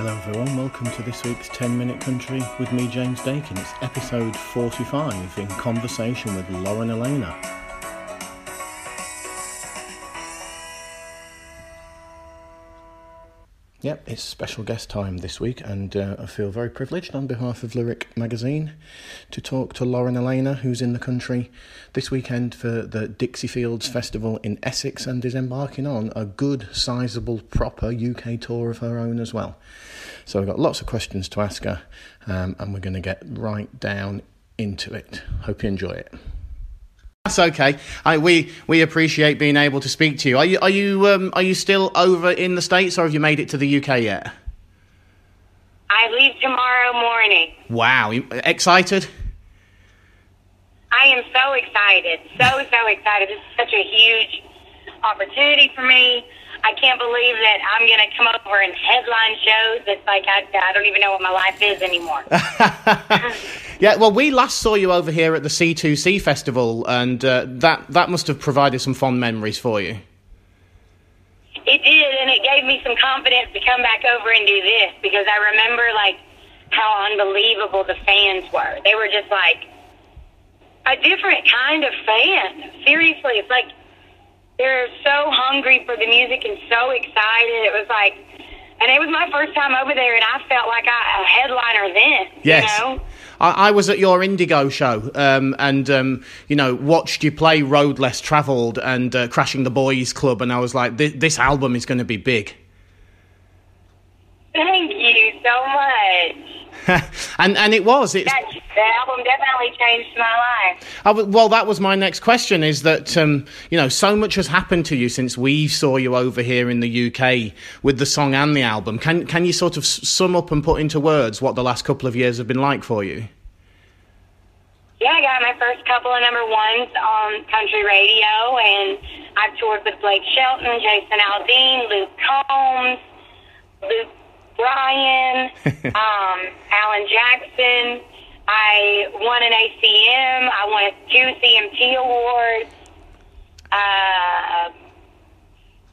Hello, everyone. Welcome to this week's 10 Minute Country with me, James Dakin. It's episode 45 in conversation with Lauren Alaina. Yep, it's special guest time this week, and uh, I feel very privileged on behalf of Lyric Magazine to talk to Lauren Alaina, who's in the country this weekend for the Dixie Fields Festival in Essex and is embarking on a good, sizable, proper UK tour of her own as well. So I've got lots of questions to ask her, um, and we're going to get right down into it. Hope you enjoy it. That's okay. I, we we appreciate being able to speak to you. Are you are you um, are you still over in the states, or have you made it to the UK yet? I leave tomorrow morning. Wow, you, excited? I am so excited, so so excited. This is such a huge opportunity for me. I can't believe that I'm going to come over and headline shows. It's like I, I don't even know what my life is anymore. yeah, well, we last saw you over here at the C2C festival, and uh, that that must have provided some fond memories for you. It did, and it gave me some confidence to come back over and do this because I remember like how unbelievable the fans were. They were just like a different kind of fan. Seriously, it's like they're so hungry for the music and so excited. It was like, and it was my first time over there, and I felt like I, a headliner then. Yes. You know? I, I was at your Indigo show um, and, um, you know, watched you play Road Less Travelled and uh, Crashing the Boys Club, and I was like, this, this album is going to be big. Thank you so much. and and it was. It's, that, the album definitely changed my life. I, well, that was my next question. Is that um, you know so much has happened to you since we saw you over here in the UK with the song and the album. Can can you sort of sum up and put into words what the last couple of years have been like for you? Yeah, I got my first couple of number ones on country radio, and I've toured with Blake Shelton, Jason Aldean, Luke Combs, Luke Bryan, um, Alan Jackson. I won an ACM. I won two CMT awards. Uh,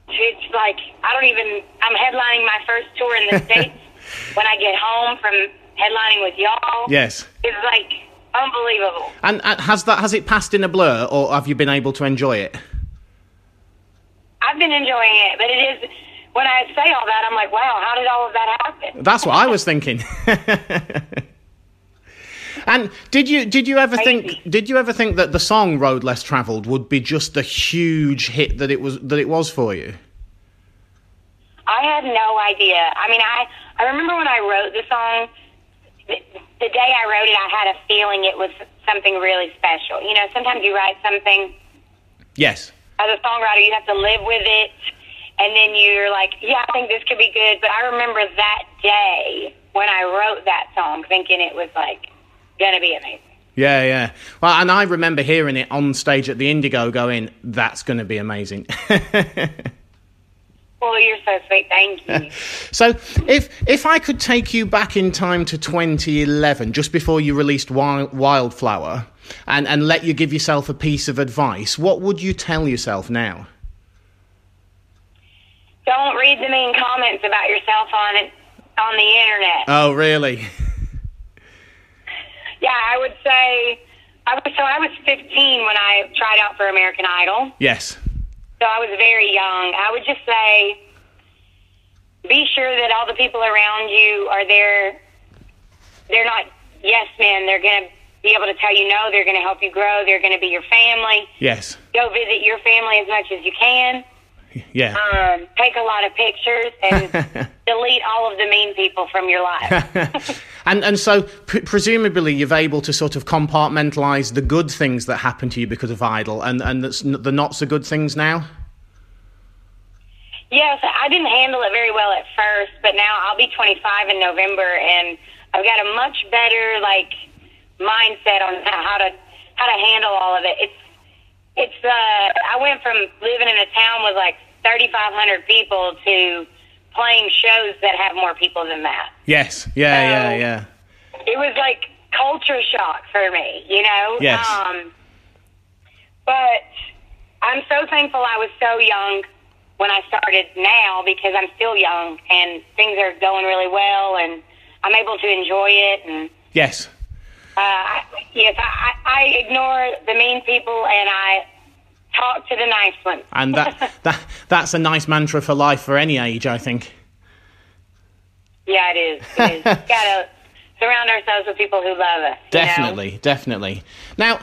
it's like I don't even. I'm headlining my first tour in the states when I get home from headlining with y'all. Yes, it's like unbelievable. And, and has that has it passed in a blur, or have you been able to enjoy it? I've been enjoying it, but it is when I say all that, I'm like, wow, how did all of that happen? That's what I was thinking. and did you did you ever Crazy. think did you ever think that the song "Road Less Traveled" would be just the huge hit that it was that it was for you? I had no idea. I mean, I I remember when I wrote the song. The, the day I wrote it, I had a feeling it was something really special. You know, sometimes you write something Yes. as a songwriter, you have to live with it, and then you're like, yeah, I think this could be good. But I remember that day when I wrote that song, thinking it was like gonna be amazing. Yeah, yeah. Well, and I remember hearing it on stage at the Indigo, going, "That's going to be amazing." Well, you're so sweet. Thank you. so, if if I could take you back in time to 2011, just before you released Wild, Wildflower, and and let you give yourself a piece of advice, what would you tell yourself now? Don't read the mean comments about yourself on it on the internet. Oh, really? Yeah, I would say I was so I was 15 when I tried out for American Idol. Yes. So I was very young. I would just say be sure that all the people around you are there they're not yes men. They're going to be able to tell you no, they're going to help you grow, they're going to be your family. Yes. Go visit your family as much as you can. Yeah. Um, take a lot of pictures and delete all of the mean people from your life. and and so presumably you're able to sort of compartmentalize the good things that happen to you because of Idol and and the not so good things now. Yes, I didn't handle it very well at first, but now I'll be 25 in November, and I've got a much better like mindset on how to how to handle all of it. It's it's uh, I went from living in a town with like 3,500 people to playing shows that have more people than that. Yes. Yeah. So- yeah. Yeah. It was like culture shock for me, you know. Yes. Um, but I'm so thankful I was so young when I started now because I'm still young and things are going really well and I'm able to enjoy it and yes. Uh, yes, I, I ignore the mean people and I talk to the nice ones. And that, that that's a nice mantra for life for any age, I think. Yeah, it is. It is. gotta surround ourselves with people who love us. Definitely, know? definitely. Now,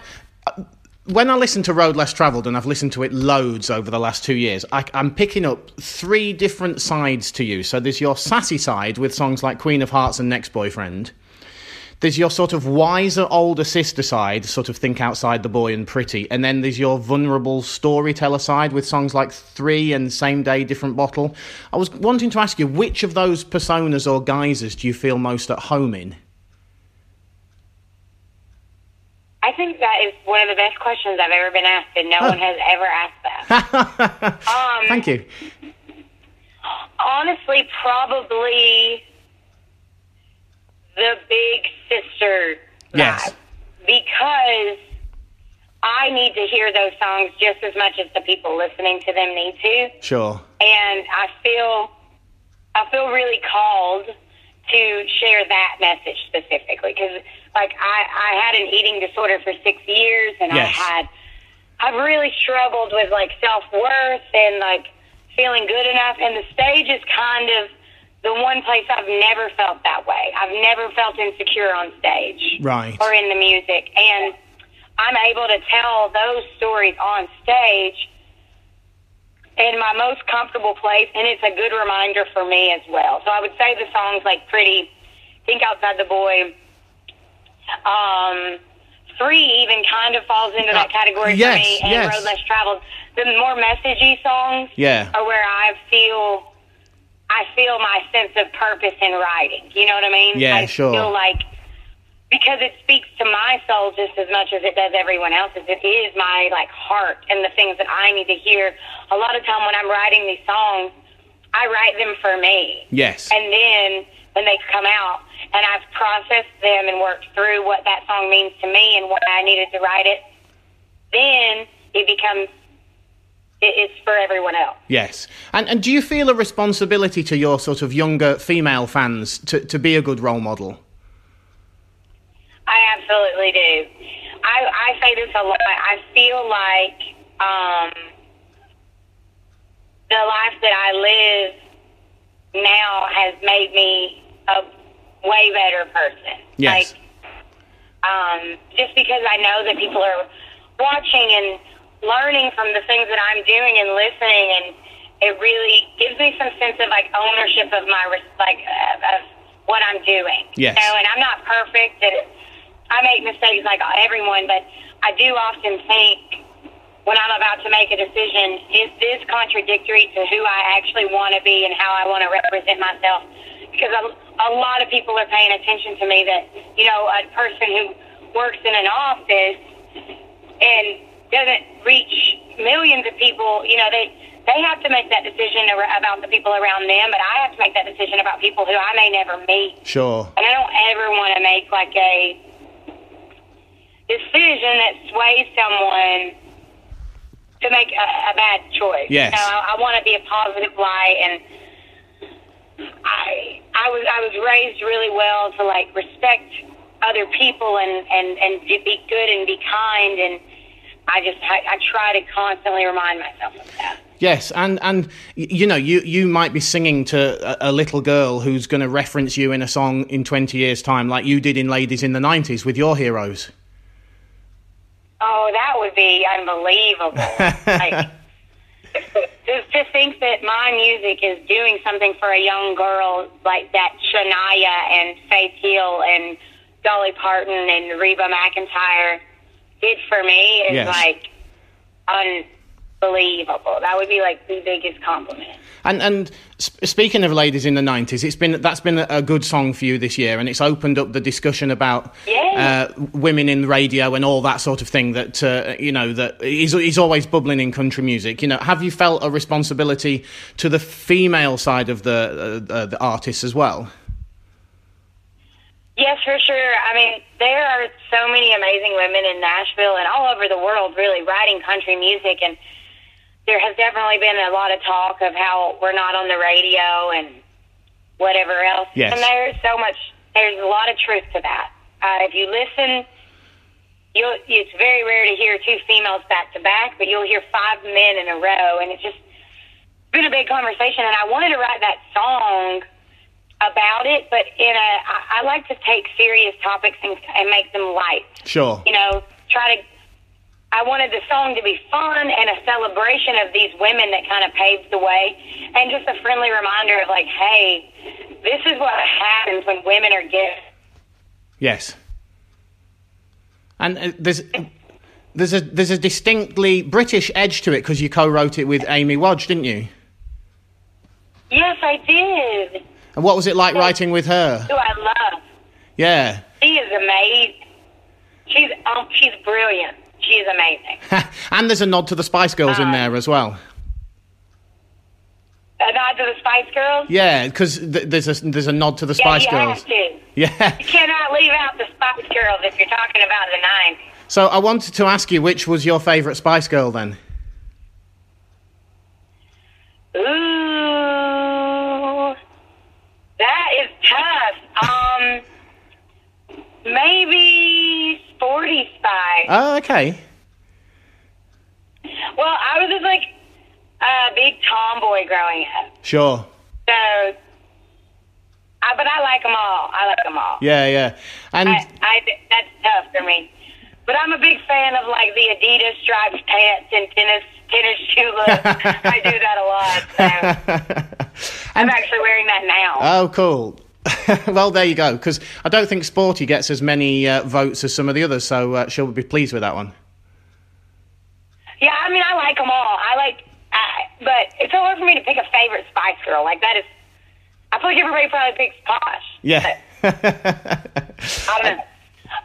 uh, when I listen to Road Less Travelled, and I've listened to it loads over the last two years, I, am picking up three different sides to you. So there's your sassy side with songs like Queen of Hearts and Next Boyfriend. There's your sort of wiser older sister side, sort of think outside the boy and pretty, and then there's your vulnerable storyteller side with songs like Three and Same Day Different Bottle. I was wanting to ask you which of those personas or guises do you feel most at home in? I think that is one of the best questions I've ever been asked, and no oh. one has ever asked that. um, Thank you. Honestly, probably the big sister yes. because I need to hear those songs just as much as the people listening to them need to. Sure. And I feel I feel really called to share that message specifically because like I, I had an eating disorder for six years and yes. I had I've really struggled with like self worth and like feeling good enough and the stage is kind of the one place I've never felt that way. I've never felt insecure on stage. Right. Or in the music. And I'm able to tell those stories on stage in my most comfortable place and it's a good reminder for me as well. So I would say the songs like Pretty, Think Outside the Boy, um, three even kind of falls into that uh, category yes, for me, and yes. Road Less Traveled. The more messagey songs yeah. are where I feel I feel my sense of purpose in writing. You know what I mean? Yeah, I sure. feel like because it speaks to my soul just as much as it does everyone else's. It is my like heart and the things that I need to hear. A lot of time when I'm writing these songs, I write them for me. Yes. And then when they come out, and I've processed them and worked through what that song means to me and why I needed to write it, then it becomes it's for everyone else. Yes. And and do you feel a responsibility to your sort of younger female fans to, to be a good role model? I absolutely do. I, I say this a lot. I feel like um, the life that I live now has made me a way better person. Yes. Like, um, just because I know that people are watching and learning from the things that I'm doing and listening, and it really gives me some sense of like ownership of my like of what I'm doing. Yes. You know, and I'm not perfect, and I make mistakes like everyone, but I do often think when I'm about to make a decision, is this contradictory to who I actually want to be and how I want to represent myself? Because a, a lot of people are paying attention to me that, you know, a person who works in an office and doesn't reach millions of people, you know, they, they have to make that decision about the people around them, but I have to make that decision about people who I may never meet. Sure. And I don't ever want to make like a decision that sways someone to make a, a bad choice. Yes. You know, I, I want to be a positive light and I I was I was raised really well to like respect other people and and and to be good and be kind and I just I, I try to constantly remind myself of that. Yes, and and you know you you might be singing to a, a little girl who's going to reference you in a song in twenty years' time, like you did in Ladies in the '90s with your heroes. Oh, that would be unbelievable! like, just to think that my music is doing something for a young girl like that Shania and Faith Hill and Dolly Parton and Reba McEntire did for me is yes. like unbelievable. That would be like the biggest compliment. And and speaking of ladies in the nineties, it's been that's been a good song for you this year, and it's opened up the discussion about yeah. uh, women in radio and all that sort of thing. That uh, you know that is is always bubbling in country music. You know, have you felt a responsibility to the female side of the uh, uh the artists as well? Yes, for sure. I mean, there are so many amazing women in Nashville and all over the world, really writing country music and there has definitely been a lot of talk of how we're not on the radio and whatever else. Yes. And there's so much, there's a lot of truth to that. Uh, if you listen, you'll, it's very rare to hear two females back to back, but you'll hear five men in a row, and it's just been a big conversation. And I wanted to write that song about it, but in a, I, I like to take serious topics and, and make them light Sure. you know, try to. I wanted the song to be fun and a celebration of these women that kind of paved the way, and just a friendly reminder of like, hey, this is what happens when women are gifted. Yes. And uh, there's there's a there's a distinctly British edge to it because you co-wrote it with Amy Wadge, didn't you? Yes, I did. And what was it like writing with her? Who I love. Yeah. She is amazing. She's um, she's brilliant. She is amazing. and there's a nod to the Spice Girls in Uh, there as well. A nod to the Spice Girls. Yeah, because th- there's a there's a nod to the Spice Yeah, you Girls. have to. Yeah. You cannot leave out the Spice Girls if you're talking about the nine. So I wanted to ask you which was your favourite Spice Girl then? Ooh, that is tough. Um, maybe Sporty Spice. Oh, okay. Well, I was just like a big tomboy growing up, Sure. so. I, but I like them all. I like them all. Yeah, yeah. And I, I, that's tough for me. But I'm a big fan of like the Adidas striped pants and tennis tennis shoe look. I do that a lot. So I'm actually wearing that now. oh, cool. well, there you go. Because I don't think Sporty gets as many uh, votes as some of the others, so uh, she'll be pleased with that one. Yeah, I mean, I like them all. I like, I, but it's so hard for me to pick a favorite Spice Girl. Like that is, I feel like everybody probably picks Posh. Yeah. I don't know.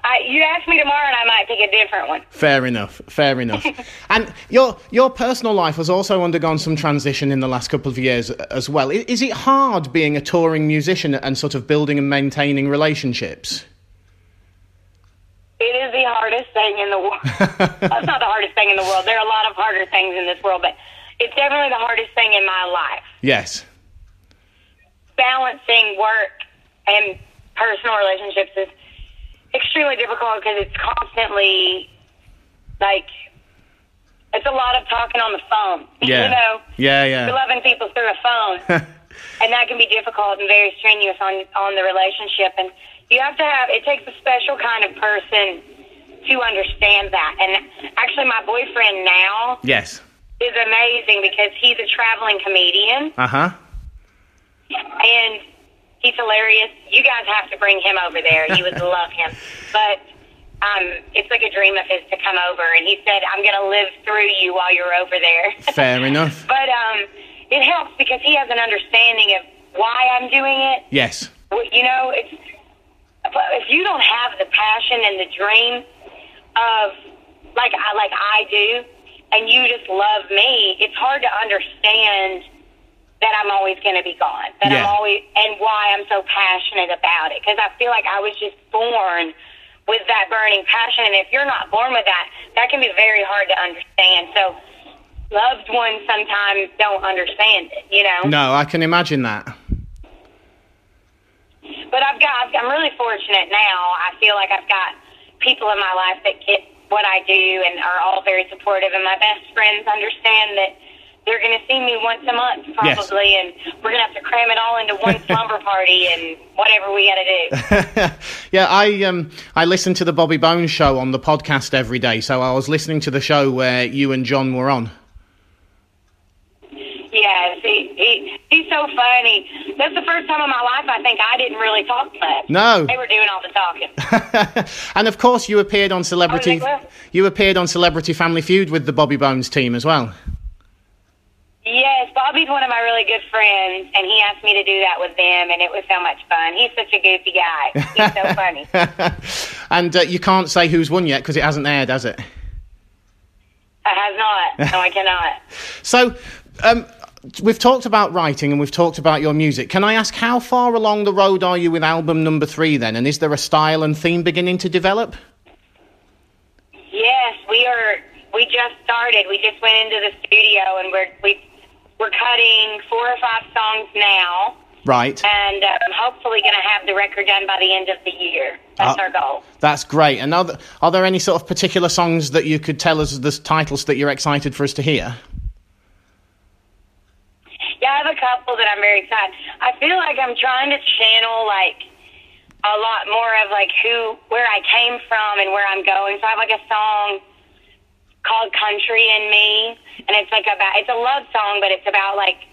I, you ask me tomorrow, and I might pick a different one. Fair enough. Fair enough. and your your personal life has also undergone some transition in the last couple of years as well. Is it hard being a touring musician and sort of building and maintaining relationships? It is the hardest thing in the world. That's not the hardest thing in the world. There are a lot of harder things in this world, but it's definitely the hardest thing in my life. Yes. Balancing work and personal relationships is extremely difficult because it's constantly like it's a lot of talking on the phone. Yeah. you know, Yeah, yeah. loving people through a phone. and that can be difficult and very strenuous on on the relationship and you have to have it takes a special kind of person to understand that and actually my boyfriend now yes. is amazing because he's a traveling comedian Uh huh. and he's hilarious you guys have to bring him over there you would love him but um it's like a dream of his to come over and he said i'm going to live through you while you're over there Fair enough. but um it helps because he has an understanding of why I'm doing it. Yes. You know, it's if you don't have the passion and the dream of like I like I do, and you just love me, it's hard to understand that I'm always going to be gone. That Yeah. I'm always and why I'm so passionate about it because I feel like I was just born with that burning passion, and if you're not born with that, that can be very hard to understand. So. Loved ones sometimes don't understand it, you know. No, I can imagine that. But I've got, I'm really fortunate now. I feel like I've got people in my life that get what I do and are all very supportive. And my best friends understand that they're going to see me once a month Yes. probably, and we're going to have to cram it all into one slumber party and whatever we got to do. yeah, I um I listen to the Bobby Bones show on the podcast every day, so I was listening to the show where you and John were on. Yeah, see, he, he's so funny. That's the first time in my life I think I didn't really talk much. No. They were doing all the talking. and of course, you appeared on Celebrity. Oh, they? You appeared on Celebrity Family Feud with the Bobby Bones team as well. Yes, Bobby's one of my really good friends, and he asked me to do that with them, and it was so much fun. He's such a goofy guy. He's so funny. and uh, you can't say who's won yet because it hasn't aired, has it? It has not. No, I cannot. So, um, we've talked about writing and we've talked about your music. Can I ask how far along the road are you with album number three then? And is there a style and theme beginning to develop? Yes, we are. we just started. We just went into the studio, and we're we we're cutting four or five songs now, Right. and um, hopefully going to have the record done by the end of the year. That's Uh, our goal. That's great. And are there, are there any sort of particular songs that you could tell us the titles that you're excited for us to hear? Yeah, I have a couple that I'm very excited. I feel like I'm trying to channel like a lot more of like who, where I came from and where I'm going. So I have like a song called "Country in Me," it's like about it's a love song, but it's about like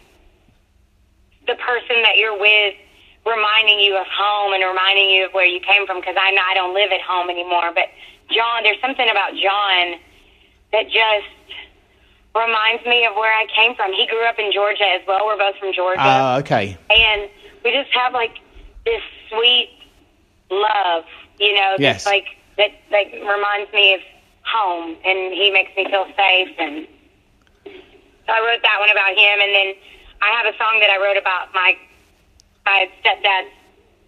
the person that you're with reminding you of home and reminding you of where you came from. Because I I don't live at home anymore, but John, there's something about John that just reminds me of where I came from. He grew up in Georgia as well. We're both from Georgia. Uh, okay. and we just have like this sweet love, you know, Yes. like that like reminds me of home and he makes me feel safe and so I wrote that one about him and then I have a song that I wrote about my my stepdad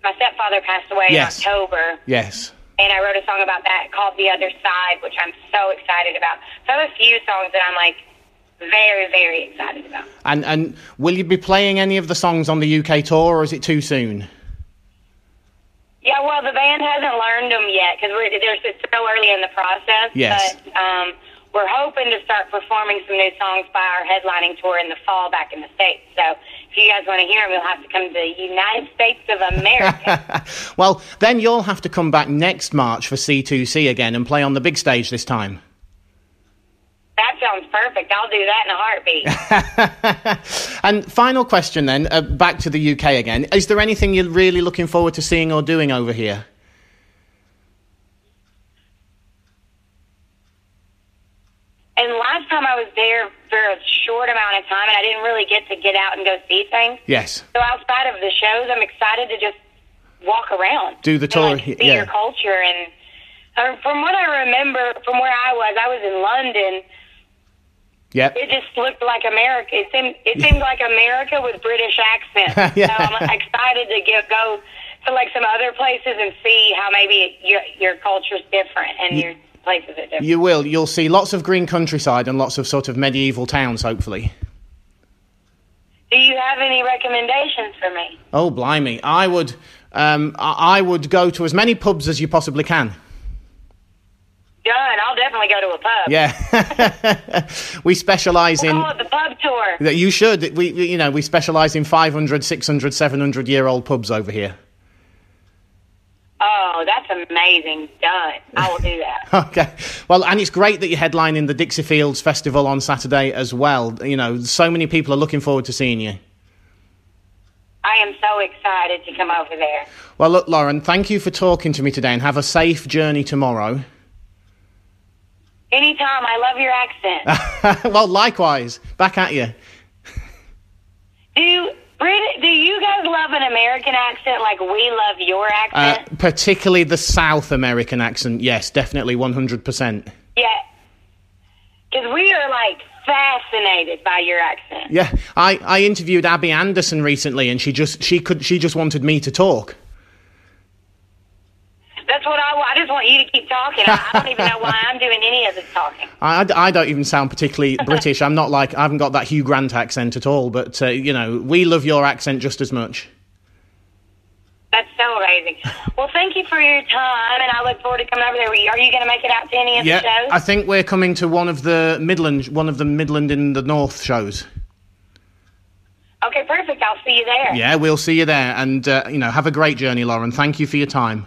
my stepfather passed away Yes. in October Yes. and I wrote a song about that called The Other Side, which I'm so excited about. So I have a few songs that I'm like very, very excited about. And and will you be playing any of the songs on the UK tour, or is it too soon? Yeah, well, the band hasn't learned them yet because we're it's so early in the process. Yes. But um, we're hoping to start performing some new songs by our headlining tour in the fall back in the states. So if you guys want to hear them, you'll have to come to the United States of America. well, then you'll have to come back next March for C2C again and play on the big stage this time. that sounds perfect. I'll do that in a heartbeat. and final question then, uh, back to the UK again. Is there anything you're really looking forward to seeing or doing over here? and last time I was there for a short amount of time, and I didn't really get to get out and go see things. Yes. So outside of the shows, I'm excited to just walk around, Do the tour, like, see yeah. your culture. And uh, from what I remember, from where I was, I was in London. Yep. It just looked like America. It seemed it seemed like America with British accents. Yeah. So I'm excited to get go to like some other places and see how maybe your your culture's different and your places. You will. You'll see lots of green countryside and lots of sort of medieval towns, hopefully. Do you have any recommendations for me? Oh, blimey. I would, um, I I would go to as many pubs as you possibly can. Done. I'll definitely go to a pub. Yeah. we specialise in. Call it the pub tour. That you should. We, you know, we specialise in 500, 600, 700 year old pubs over here. Oh, that's amazing. Done. I will do that. Okay. Well, and it's great that you're headlining the Dixie Fields Festival on Saturday as well. You know, so many people are looking forward to seeing you. I am so excited to come over there. Well, look, Lauren, thank you for talking to me today and have a safe journey tomorrow. Anytime. I love your accent. well, likewise. Back at you. do Do you guys love an American accent like we love your Uh, accent? particularly the South American accent. Yes, definitely 100%. yeah. Because we are like fascinated by your accent. Yeah, I, I interviewed Abby Anderson recently, and she just she could she just wanted me to talk. That's what I want. I just want you to keep talking. I, I don't even know why I'm doing any of this talking. I, I don't even sound particularly British. I'm not like I haven't got that Hugh Grant accent at all. But uh, you know, we love your accent just as much. That's so amazing. Well, thank you for your time, and I look forward to coming over there. Are you going to make it out to any of the Yeah, shows? I think we're coming to one of the Midland, one of the Midland in the North shows. Okay, perfect. I'll see you there. Yeah, we'll see you there, and uh, you know, have a great journey, Lauren. Thank you for your time.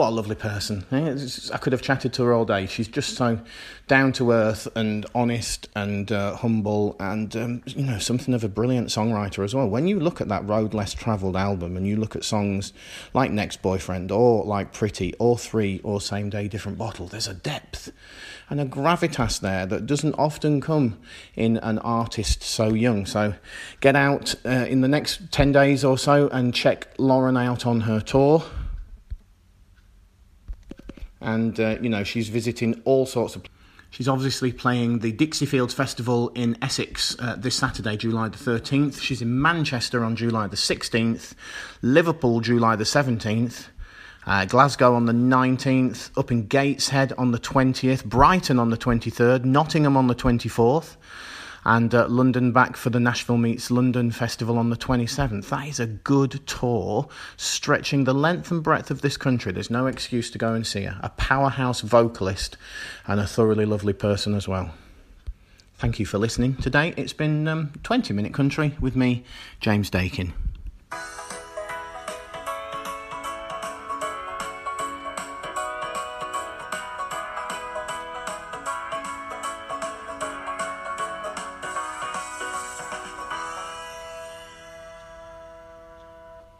What a lovely person. Eh, I could have chatted to her all day. She's just so down to earth and honest and uh, humble and, um, you know, something of a brilliant songwriter as well. When you look at that Road Less Travelled album and you look at songs like Next Boyfriend or like Pretty or Three or Same Day Different Bottle, there's a depth and a gravitas there that doesn't often come in an artist so young. So get out uh, in the next 10 days or so and check Lauren out on her tour and uh, you know she's visiting all sorts of. She's obviously playing the Dixie Fields Festival in Essex uh, this Saturday, July the 13th. She's in Manchester on July the 16th, Liverpool July the 17th, Uh, Glasgow on the 19th, up in Gateshead on the 20th, Brighton on the 23rd, Nottingham on the 24th, and uh, London back for the Nashville Meets London Festival on the 27th. That is a good tour, stretching the length and breadth of this country. There's no excuse to go and see her. A powerhouse vocalist and a thoroughly lovely person as well. Thank you for listening. Today it's been um, 20 Minute Country with me, James Dakin.